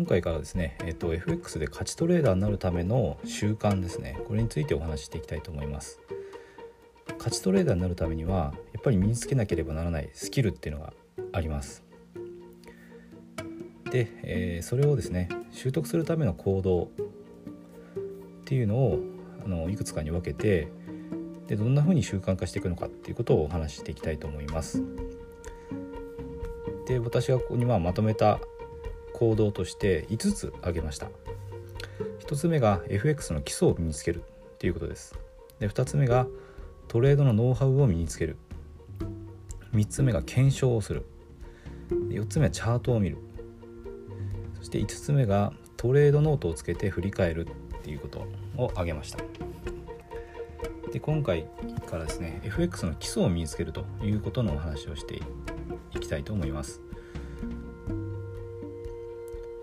今回からですね、えーと、FX で勝ちトレーダーになるための習慣ですね。これについてお話ししていきたいと思います。勝ちトレーダーになるためにはやっぱり身につけなければならないスキルっていうのがあります。で、えー、それをですね習得するための行動っていうのをあのいくつかに分けてでどんなふうに習慣化していくのかっていうことをお話ししていきたいと思います。で私がここにまあまとめた行動として5つ挙げました。1つ目が FX の基礎を身につけるということです。で2つ目がトレードのノウハウを身につける。3つ目が検証をする。4つ目はチャートを見る。そして5つ目がトレードノートをつけて振り返るっていうことを挙げました。で今回からですね FX の基礎を身につけるということのお話をしていきたいと思います。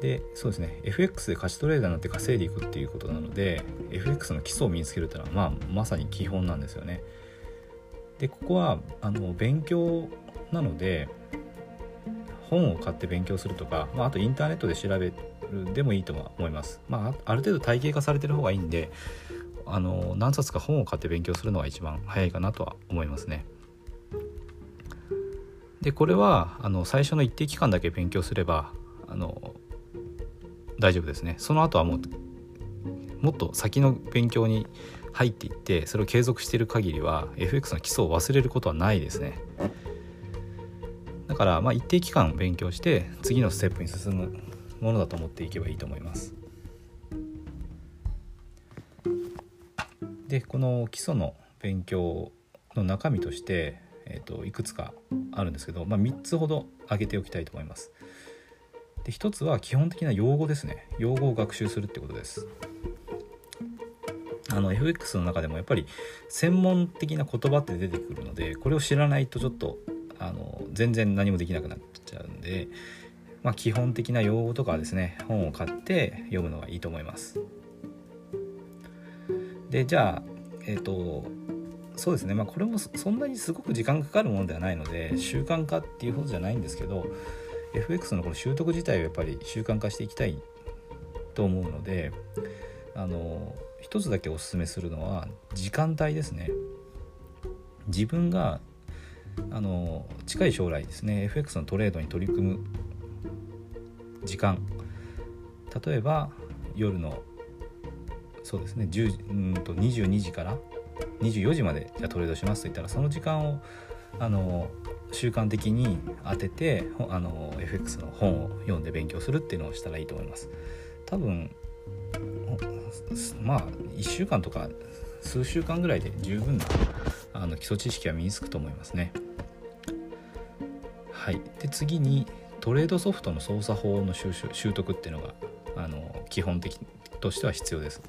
でそうですね FX で貸しトレーダーになって稼いでいくっていうことなので FX の基礎を身につけるっていうのは、まあ、まさに基本なんですよね。でここはあの勉強なので本を買って勉強するとか、まあ、あとインターネットで調べるでもいいとは思います、まあ、ある程度体系化されてる方がいいんであの何冊か本を買って勉強するのが一番早いかなとは思いますね。でこれはあの最初の一定期間だけ勉強すればあの大丈夫ですね。その後はもうもっと先の勉強に入っていってそれを継続している限りは FX の基礎を忘れることはないですね。だからまあ一定期間勉強して次のステップに進むものだと思っていけばいいと思います。でこの基礎の勉強の中身として、えーと、いくつかあるんですけど、まあ、3つほど挙げておきたいと思います。で1つは基本的な用語ですね。用語を学習するってことです。あの FX の中でもやっぱり専門的な言葉って出てくるのでこれを知らないとちょっとあの全然何もできなくなっちゃうんで、まあ、基本的な用語とかですね本を買って読むのがいいと思います。でじゃあえっ、ー、とそうですね。まあこれもそんなにすごく時間かかるものではないので習慣化っていうほどじゃないんですけど FX のこの習得自体をやっぱり習慣化していきたいと思うのであの一つだけおすすめするのは時間帯ですね。自分があの近い将来ですね FX のトレードに取り組む時間。例えば夜のそうですね10うんと22時から24時までじゃトレードしますと言ったらその時間をあの習慣的に当ててあの FX の本を読んで勉強するっていうのをしたらいいと思います。多分まあ1週間とか数週間ぐらいで十分なあの基礎知識は身につくと思いますね。はい。で次にトレードソフトの操作法の習得っていうのがあの基本的としては必要です。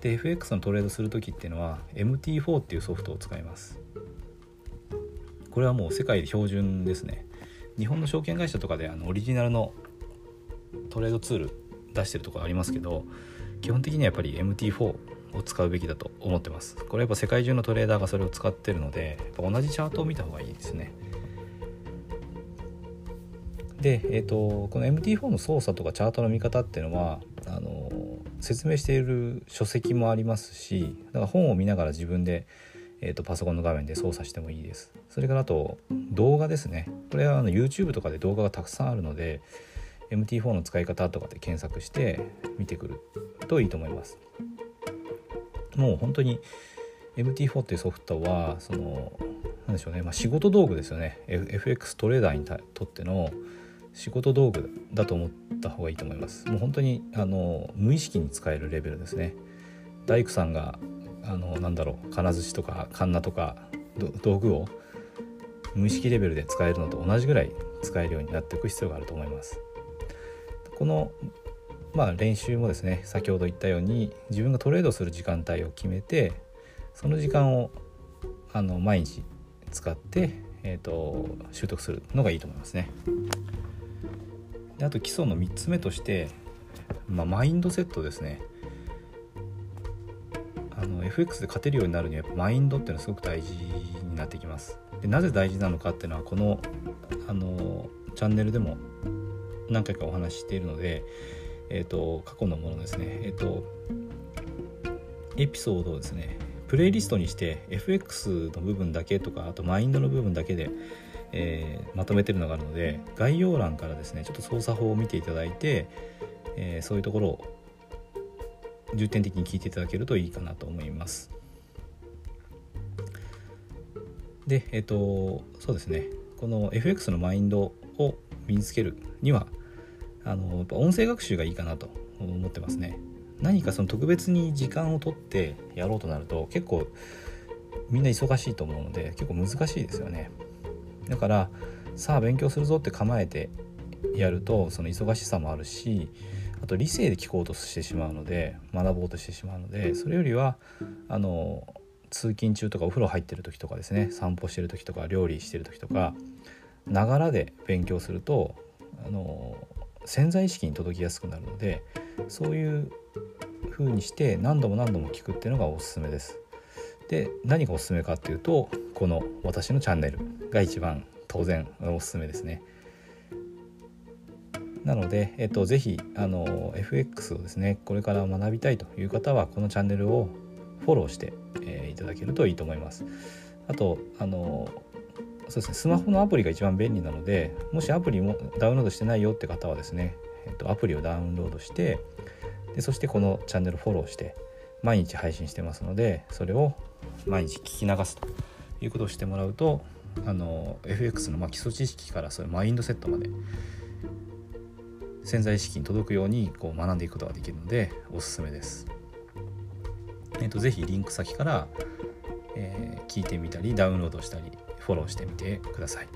で FX のトレードする時っていうのは MT4 っていうソフトを使います。これはもう世界標準ですね。日本の証券会社とかであのオリジナルのトレードツール出してるところありますけど基本的にはやっぱり MT4 を使うべきだと思ってます。これやっぱ世界中のトレーダーがそれを使ってるので同じチャートを見た方がいいですね。で、えーと、この MT4 の操作とかチャートの見方っていうのはあの説明している書籍もありますしだから本を見ながら自分でえーと、パソコンの画面で操作してもいいです。それからあと動画ですね。これはあの YouTube とかで動画がたくさんあるので MT4 の使い方とかで検索して見てくるといいと思います。もう本当に MT4 っていうソフトはその何でしょうね、まあ、仕事道具ですよね。FX トレーダーにとっての仕事道具だと思った方がいいと思います。もう本当にあの無意識に使えるレベルですね。大工さんがあのなんだろう金槌とかカンナとか道具を無意識レベルで使えるのと同じぐらい使えるようになっていく必要があると思います。このまあ、練習もですね先ほど言ったように自分がトレードする時間帯を決めてその時間をあの毎日使って、えーと、習得するのがいいと思いますね。であと基礎の3つ目として、まあ、マインドセットですね。FX で勝てるようになるにはやっぱマインドっていうのはすごく大事になってきます。でなぜ大事なのかっていうのはこのあのチャンネルでも何回かお話ししているので、えーと、過去のものですね。えっ、ー、とエピソードをですねプレイリストにして FX の部分だけとかあとマインドの部分だけで、えー、まとめてるのがあるので概要欄からですねちょっと操作法を見ていただいて、えー、そういうところを重点的に聞いていただけるといいかなと思います。でえっ、ー、とそうですねこの FX のマインドを身につけるにはあのやっぱ音声学習がいいかなと思ってますね。何かその特別に時間を取ってやろうとなると結構みんな忙しいと思うので結構難しいですよね。だからさあ勉強するぞって構えてやるとその忙しさもあるしあと理性で聞こうとしてしまうので学ぼうとしてしまうのでそれよりはあの通勤中とかお風呂入ってる時とかですね散歩してる時とか料理してる時とかながらで勉強するとあの潜在意識に届きやすくなるのでそういう風にして何度も何度も聞くっていうのがおすすめです。で何がおすすめかっていうとこの私のチャンネルが一番当然おすすめですね。なので、えっと、ぜひあの FX をですねこれから学びたいという方はこのチャンネルをフォローして、えー、いただけるといいと思います。あとあのそうですねスマホのアプリが一番便利なのでもしアプリもダウンロードしてないよって方はですね、えっと、アプリをダウンロードしてでそしてこのチャンネルフォローして毎日配信してますのでそれを毎日聞き流すということをしてもらうとあの FX のま基礎知識からそういうマインドセットまで潜在意識に届くようにこう学んでいくことができるのでおすすめです。えっと、とぜひリンク先から、えー、聞いてみたりダウンロードしたりフォローしてみてください。